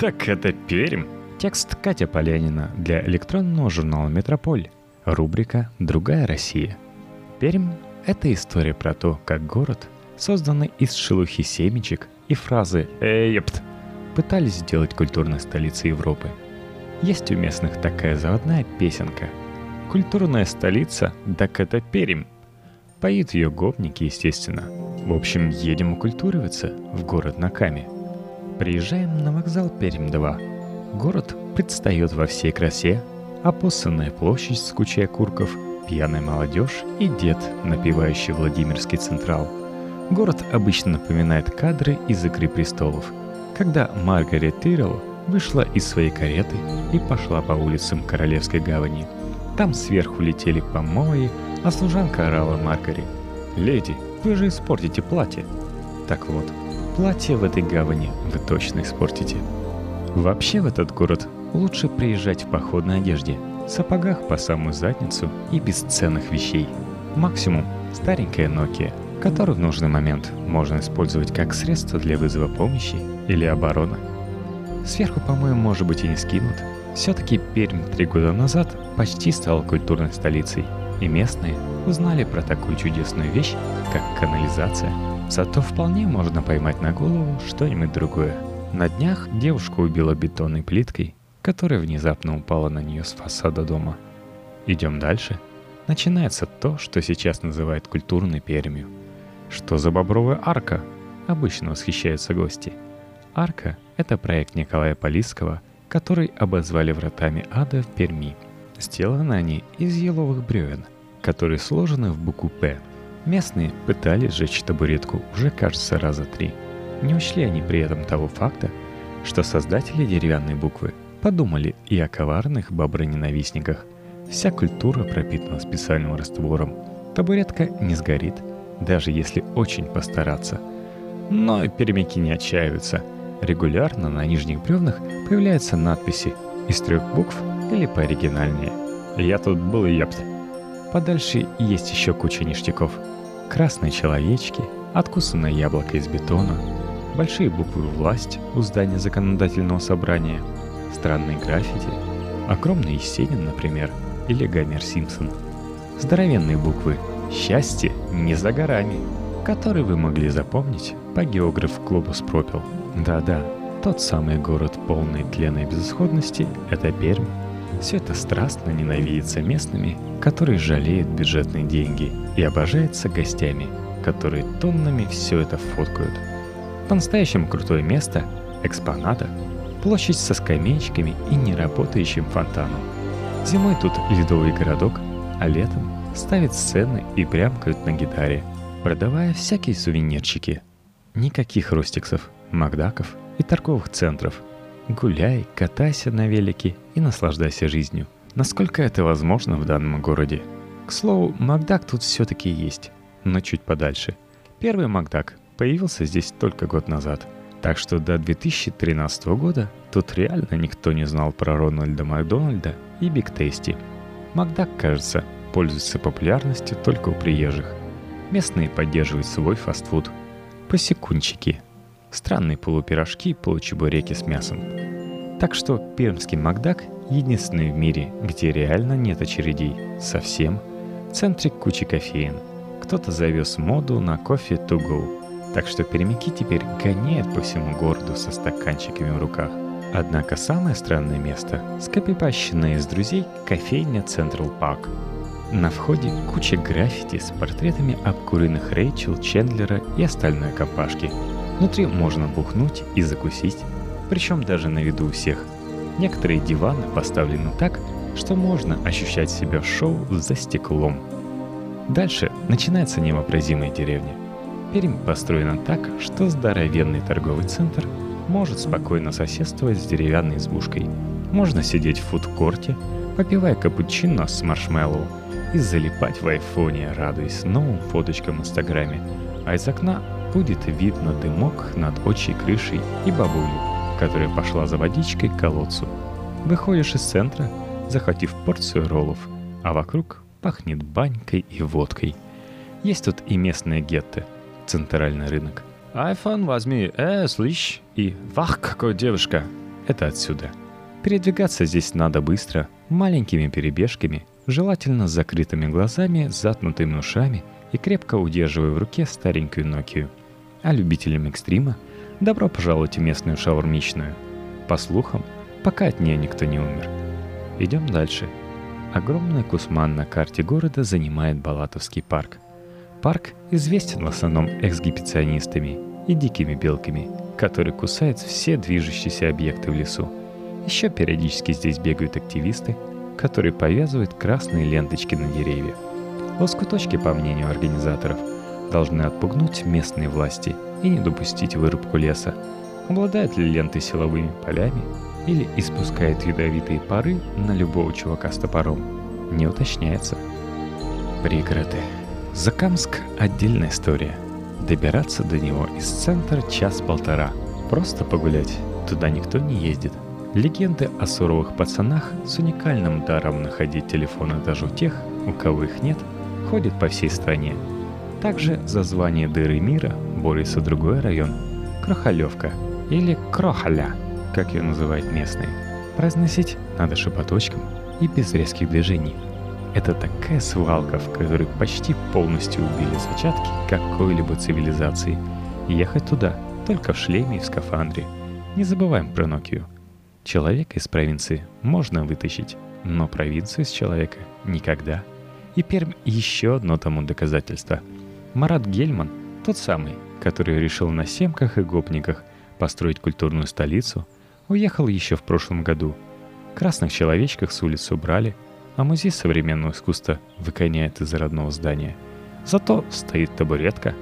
Так это Пермь. Текст Катя Полянина для электронного журнала «Метрополь». Рубрика «Другая Россия». Пермь — это история про то, как город, созданный из шелухи семечек и фразы «Эйпт», пытались сделать культурной столицей Европы. Есть у местных такая заводная песенка. «Культурная столица, так это Пермь». Поют ее гопники, естественно. В общем, едем окультуриваться в город на Каме. Приезжаем на вокзал Пермь-2. Город предстает во всей красе. Опоссанная площадь с кучей окурков, пьяная молодежь и дед, напивающий Владимирский Централ. Город обычно напоминает кадры из «Игры престолов», когда Маргарет Тирелл вышла из своей кареты и пошла по улицам Королевской гавани. Там сверху летели помои, а служанка орала Маргаре. «Леди, вы же испортите платье!» Так вот, платье в этой гавани вы точно испортите. Вообще в этот город лучше приезжать в походной одежде, сапогах по самую задницу и без ценных вещей. Максимум старенькая Nokia, которую в нужный момент можно использовать как средство для вызова помощи или обороны. Сверху, по-моему, может быть и не скинут. Все-таки Пермь три года назад почти стала культурной столицей, и местные узнали про такую чудесную вещь, как канализация. Зато вполне можно поймать на голову что-нибудь другое. На днях девушка убила бетонной плиткой, которая внезапно упала на нее с фасада дома. Идем дальше. Начинается то, что сейчас называют культурной Пермью. Что за бобровая арка? Обычно восхищаются гости. Арка — это проект Николая Полисского, который обозвали вратами ада в Перми. Сделаны они из еловых бревен, которые сложены в букву «П». Местные пытались сжечь табуретку уже, кажется, раза три. Не учли они при этом того факта, что создатели деревянной буквы подумали и о коварных боброненавистниках. Вся культура пропитана специальным раствором. Табуретка не сгорит, даже если очень постараться. Но перемяки не отчаиваются. Регулярно на нижних бревнах появляются надписи из трех букв или пооригинальнее. «Я тут был и япт». Подальше есть еще куча ништяков. Красные человечки, откусанное яблоко из бетона, большие буквы «Власть» у здания законодательного собрания, странные граффити, огромный Есенин, например, или Гомер Симпсон. Здоровенные буквы «Счастье не за горами», которые вы могли запомнить по географ Глобус пропил. Да-да, тот самый город полный тлена и безысходности — это Пермь. Все это страстно ненавидится местными, которые жалеют бюджетные деньги, и обожается гостями, которые тоннами все это фоткают. По-настоящему крутое место — экспоната, площадь со скамеечками и неработающим фонтаном. Зимой тут ледовый городок, а летом ставят сцены и прямкают на гитаре, продавая всякие сувенирчики. Никаких ростиксов, макдаков и торговых центров. Гуляй, катайся на велике и наслаждайся жизнью. Насколько это возможно в данном городе? К слову, Макдак тут все-таки есть, но чуть подальше. Первый Макдак появился здесь только год назад. Так что до 2013 года тут реально никто не знал про Рональда Макдональда и Биг Тейсти. Макдак, кажется, пользуется популярностью только у приезжих. Местные поддерживают свой фастфуд. Посекунчики. Странные полупирожки, получебуреки с мясом. Так что пермский Макдак единственный в мире, где реально нет очередей. Совсем. В центре кучи кофеин. Кто-то завез моду на кофе to go. Так что пермяки теперь гоняют по всему городу со стаканчиками в руках. Однако самое странное место – скопипащенная из друзей кофейня Central Park – на входе куча граффити с портретами обкуренных Рэйчел, Чендлера и остальной компашки. Внутри можно бухнуть и закусить, причем даже на виду у всех. Некоторые диваны поставлены так, что можно ощущать себя в шоу за стеклом. Дальше начинается невообразимая деревня. Пермь построена так, что здоровенный торговый центр может спокойно соседствовать с деревянной избушкой. Можно сидеть в фудкорте, попивая капучино с маршмеллоу, и залипать в айфоне, радуясь новым фоточкам в Инстаграме. А из окна будет видно дымок над отчей крышей и бабулю, которая пошла за водичкой к колодцу. Выходишь из центра, захватив порцию роллов, а вокруг пахнет банькой и водкой. Есть тут и местные гетто, центральный рынок. «Айфон возьми, э, слышь!» и «Вах, какой девушка!» это отсюда. Передвигаться здесь надо быстро, маленькими перебежками, желательно с закрытыми глазами, затнутыми ушами и крепко удерживая в руке старенькую Нокию. А любителям экстрима добро пожаловать в местную шаурмичную. По слухам, пока от нее никто не умер. Идем дальше. Огромный кусман на карте города занимает Балатовский парк. Парк известен в основном эксгибиционистами и дикими белками, которые кусают все движущиеся объекты в лесу. Еще периодически здесь бегают активисты, которые повязывают красные ленточки на деревья. Лоскуточки, по мнению организаторов, должны отпугнуть местные власти и не допустить вырубку леса. Обладают ли ленты силовыми полями или испускает ядовитые пары на любого чувака с топором, не уточняется. Пригороды. Закамск – отдельная история. Добираться до него из центра час-полтора. Просто погулять. Туда никто не ездит. Легенды о суровых пацанах с уникальным даром находить телефоны даже у тех, у кого их нет, ходят по всей стране. Также за звание дыры мира борется другой район – Крохалевка или Крохаля – как ее называют местные. Произносить надо шепоточком и без резких движений. Это такая свалка, в которой почти полностью убили зачатки какой-либо цивилизации. ехать туда только в шлеме и в скафандре. Не забываем про Нокию. Человека из провинции можно вытащить, но провинцию из человека никогда. И Пермь еще одно тому доказательство. Марат Гельман, тот самый, который решил на семках и гопниках построить культурную столицу – Уехал еще в прошлом году. Красных человечках с улицы убрали, а музей современного искусства выгоняет из родного здания. Зато стоит табуретка.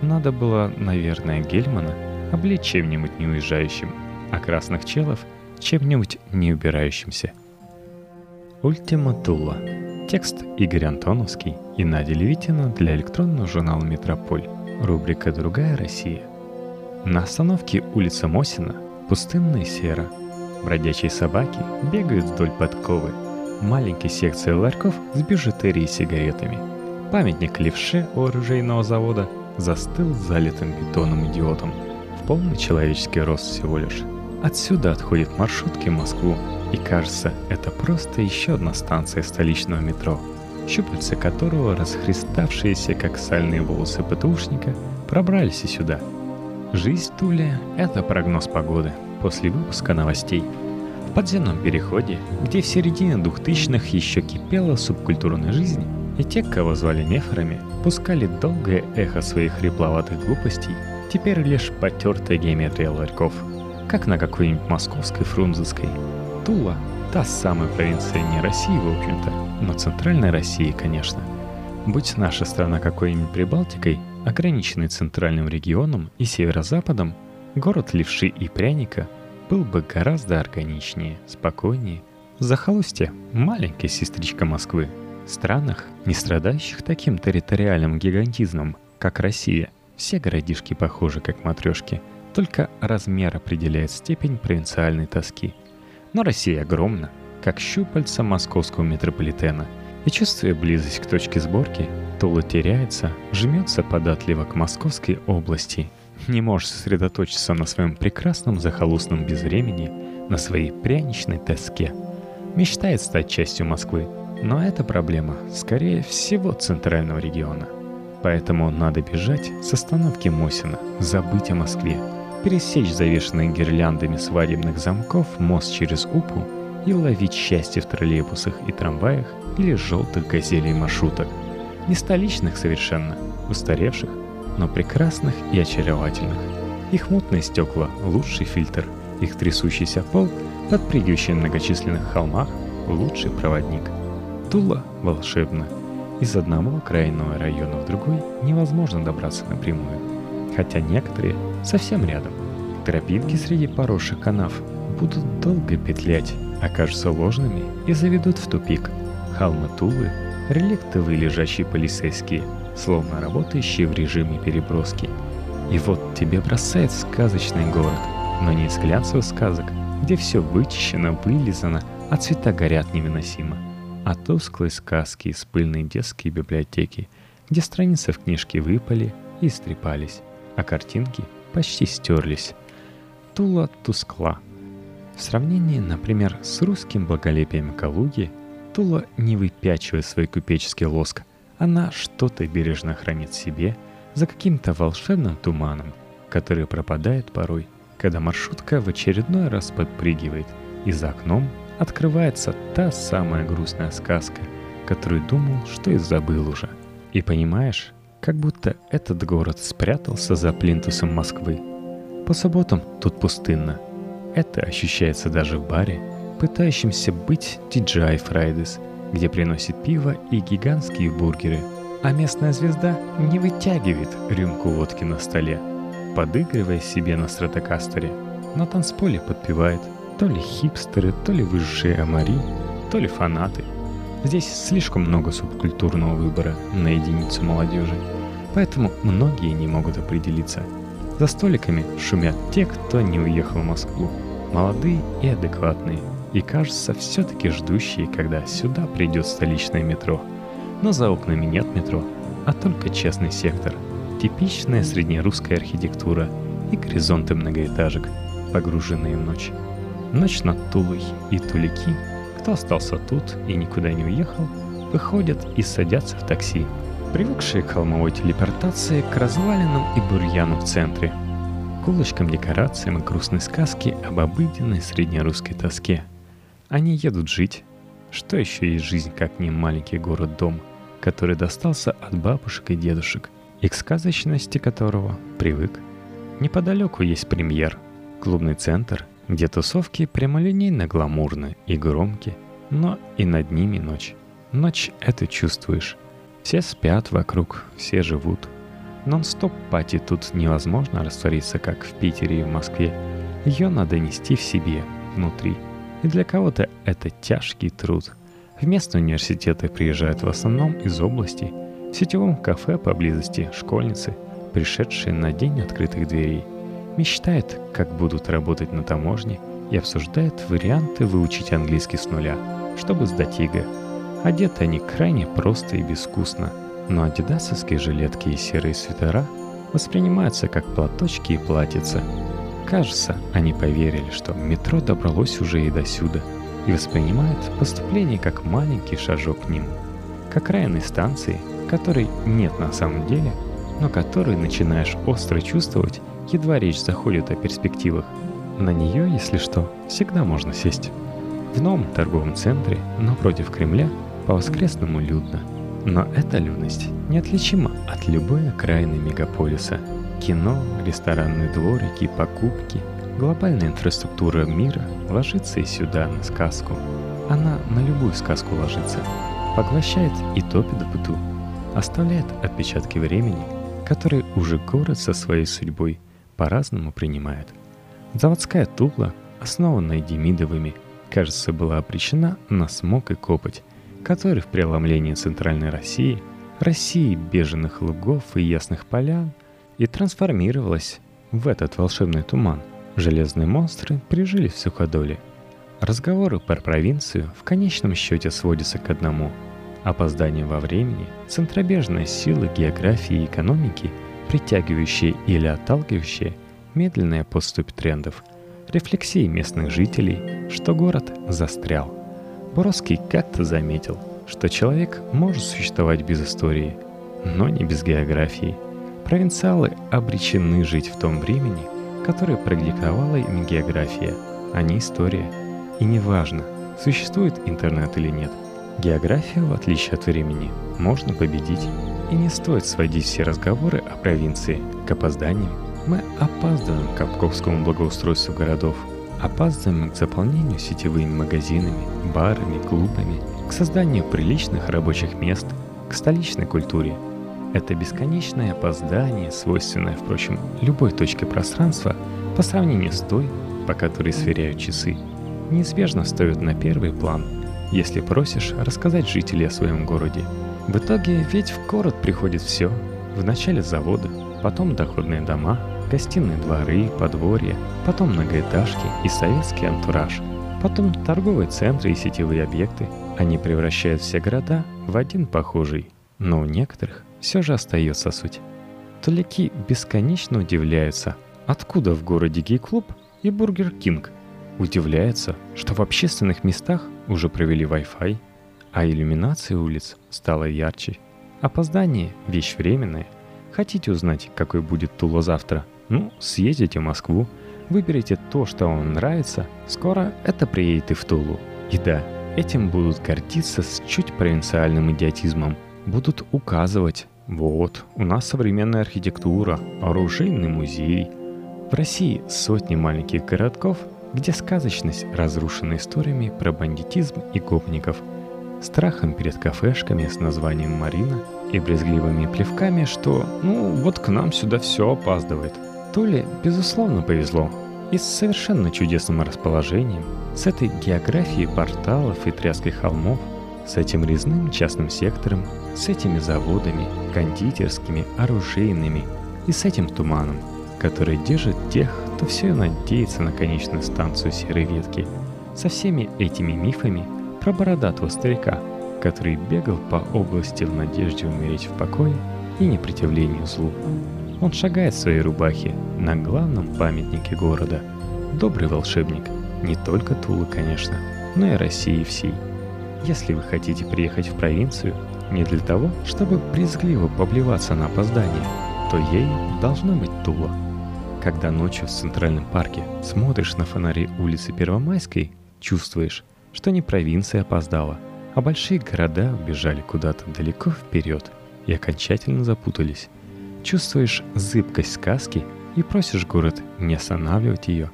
Надо было, наверное, Гельмана облечь чем-нибудь неуезжающим, а красных челов чем-нибудь не убирающимся. Ультима Тула. Текст Игорь Антоновский и Надя Левитина для электронного журнала «Метрополь». Рубрика «Другая Россия». На остановке улица Мосина Пустынная сера. Бродячие собаки бегают вдоль подковы. Маленькие секции ларьков с бижутерией и сигаретами. Памятник левше у оружейного завода застыл залитым бетоном идиотом. В полный человеческий рост всего лишь. Отсюда отходят маршрутки в Москву, и кажется, это просто еще одна станция столичного метро, щупальца которого, расхриставшиеся, как сальные волосы ПТУшника, пробрались и сюда — Жизнь Туле — это прогноз погоды после выпуска новостей. В подземном переходе, где в середине двухтысячных еще кипела субкультурная жизнь, и те, кого звали нефрами, пускали долгое эхо своих хрипловатых глупостей, теперь лишь потертая геометрия ларьков, как на какой-нибудь московской фрунзенской. Тула — та самая провинция не России, в общем-то, но центральной России, конечно. Будь наша страна какой-нибудь Прибалтикой — ограниченный центральным регионом и северо-западом, город левши и пряника был бы гораздо органичнее, спокойнее. Захолустье – маленькая сестричка Москвы. В странах, не страдающих таким территориальным гигантизмом, как Россия, все городишки похожи как матрешки, только размер определяет степень провинциальной тоски. Но Россия огромна, как щупальца московского метрополитена – и чувствуя близость к точке сборки, Тула теряется, жмется податливо к Московской области, не может сосредоточиться на своем прекрасном захолустном безвремени, на своей пряничной тоске. Мечтает стать частью Москвы, но эта проблема, скорее всего, центрального региона. Поэтому надо бежать с остановки Мосина, забыть о Москве, пересечь завешенный гирляндами свадебных замков мост через Упу и ловить счастье в троллейбусах и трамваях или желтых газелей маршруток. Не столичных совершенно, устаревших, но прекрасных и очаровательных. Их мутные стекла – лучший фильтр, их трясущийся пол, подпрыгивающий на многочисленных холмах – лучший проводник. Тула волшебна. Из одного крайного района в другой невозможно добраться напрямую, хотя некоторые совсем рядом. Тропинки среди поросших канав будут долго петлять, окажутся ложными и заведут в тупик – Холмы Тулы — реликтовые лежащие полицейские, словно работающие в режиме переброски. И вот тебе бросает сказочный город, но не из глянцевых сказок, где все вычищено, вылизано, а цвета горят невыносимо, а тусклые сказки из пыльной детской библиотеки, где страницы в книжке выпали и истрепались, а картинки почти стерлись. Тула тускла. В сравнении, например, с русским благолепием Калуги, Тула не выпячивает свой купеческий лоск, она что-то бережно хранит себе за каким-то волшебным туманом, который пропадает порой, когда маршрутка в очередной раз подпрыгивает, и за окном открывается та самая грустная сказка, которую думал, что и забыл уже. И понимаешь, как будто этот город спрятался за плинтусом Москвы. По субботам тут пустынно. Это ощущается даже в баре, пытающемся быть TGI Fridays, где приносит пиво и гигантские бургеры, а местная звезда не вытягивает рюмку водки на столе, подыгрывая себе на стратокастере. На танцполе подпевает то ли хипстеры, то ли высшие амари, то ли фанаты – Здесь слишком много субкультурного выбора на единицу молодежи, поэтому многие не могут определиться. За столиками шумят те, кто не уехал в Москву, молодые и адекватные, и кажется все-таки ждущие, когда сюда придет столичное метро. Но за окнами нет метро, а только частный сектор, типичная среднерусская архитектура и горизонты многоэтажек, погруженные в ночь. Ночь над Тулой и Тулики кто остался тут и никуда не уехал, выходят и садятся в такси, привыкшие к холмовой телепортации, к развалинам и бурьяну в центре, к улочкам, декорациям и грустной сказке об обыденной среднерусской тоске. Они едут жить. Что еще есть жизнь, как не маленький город-дом, который достался от бабушек и дедушек, и к сказочности которого привык. Неподалеку есть премьер, клубный центр где тусовки прямолинейно гламурны и громки, но и над ними ночь. Ночь это чувствуешь. Все спят вокруг, все живут. Нон-стоп пати тут невозможно раствориться, как в Питере и в Москве. Ее надо нести в себе, внутри. И для кого-то это тяжкий труд. В местные университеты приезжают в основном из области. В сетевом кафе поблизости школьницы, пришедшие на день открытых дверей – мечтает, как будут работать на таможне и обсуждает варианты выучить английский с нуля, чтобы сдать ЕГЭ. Одеты они крайне просто и безвкусно, но адидасовские жилетки и серые свитера воспринимаются как платочки и платьица. Кажется, они поверили, что метро добралось уже и до сюда, и воспринимают поступление как маленький шажок к ним, как районной станции, которой нет на самом деле, но которую начинаешь остро чувствовать едва речь заходит о перспективах. На нее, если что, всегда можно сесть. В новом торговом центре, напротив Кремля, по-воскресному людно. Но эта людность неотличима от любой окраины мегаполиса. Кино, ресторанные дворики, покупки, глобальная инфраструктура мира ложится и сюда, на сказку. Она на любую сказку ложится, поглощает и топит в быту, оставляет отпечатки времени, которые уже город со своей судьбой – по-разному принимает. Заводская Тула, основанная Демидовыми, кажется, была обречена на смог и копоть, который в преломлении Центральной России, России беженных лугов и ясных полян, и трансформировалась в этот волшебный туман. Железные монстры прижились в суходоле. Разговоры про провинцию в конечном счете сводятся к одному – опоздание во времени, центробежная сила географии и экономики – притягивающие или отталкивающие медленная поступь трендов, рефлексии местных жителей, что город застрял. Боровский как-то заметил, что человек может существовать без истории, но не без географии. Провинциалы обречены жить в том времени, которое продиктовала им география, а не история. И неважно, существует интернет или нет, географию, в отличие от времени, можно победить. И не стоит сводить все разговоры о провинции к опозданиям. Мы опаздываем к Капковскому благоустройству городов, опаздываем к заполнению сетевыми магазинами, барами, клубами, к созданию приличных рабочих мест, к столичной культуре. Это бесконечное опоздание, свойственное, впрочем, любой точке пространства, по сравнению с той, по которой сверяют часы, неизбежно встает на первый план, если просишь рассказать жителей о своем городе – в итоге ведь в город приходит все. Вначале заводы, потом доходные дома, гостиные дворы, подворья, потом многоэтажки и советский антураж, потом торговые центры и сетевые объекты. Они превращают все города в один похожий, но у некоторых все же остается суть. Туляки бесконечно удивляются, откуда в городе гей-клуб и Бургер Кинг. удивляется, что в общественных местах уже провели Wi-Fi, а иллюминация улиц стала ярче. Опоздание – вещь временная. Хотите узнать, какой будет Тула завтра? Ну, съездите в Москву, выберите то, что вам нравится, скоро это приедет и в Тулу. И да, этим будут гордиться с чуть провинциальным идиотизмом. Будут указывать, вот, у нас современная архитектура, оружейный музей. В России сотни маленьких городков, где сказочность разрушена историями про бандитизм и гопников, страхом перед кафешками с названием «Марина» и брезгливыми плевками, что «ну вот к нам сюда все опаздывает». Толе, безусловно, повезло. И с совершенно чудесным расположением, с этой географией порталов и тряской холмов, с этим резным частным сектором, с этими заводами, кондитерскими, оружейными и с этим туманом, который держит тех, кто все надеется на конечную станцию серой ветки, со всеми этими мифами про бородатого старика, который бегал по области в надежде умереть в покое и непротивлению злу. Он шагает в своей рубахе на главном памятнике города. Добрый волшебник. Не только Тулы, конечно, но и России всей. Если вы хотите приехать в провинцию не для того, чтобы брезгливо поблеваться на опоздание, то ей должно быть Тула. Когда ночью в Центральном парке смотришь на фонари улицы Первомайской, чувствуешь, что не провинция опоздала, а большие города убежали куда-то далеко вперед и окончательно запутались. Чувствуешь зыбкость сказки и просишь город не останавливать ее.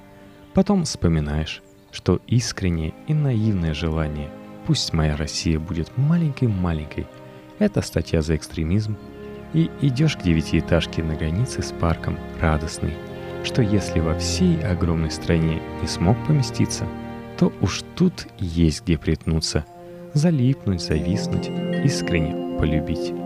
Потом вспоминаешь, что искреннее и наивное желание «пусть моя Россия будет маленькой-маленькой» — это статья за экстремизм. И идешь к девятиэтажке на границе с парком радостный, что если во всей огромной стране не смог поместиться — то уж тут есть где притнуться, залипнуть, зависнуть, искренне полюбить.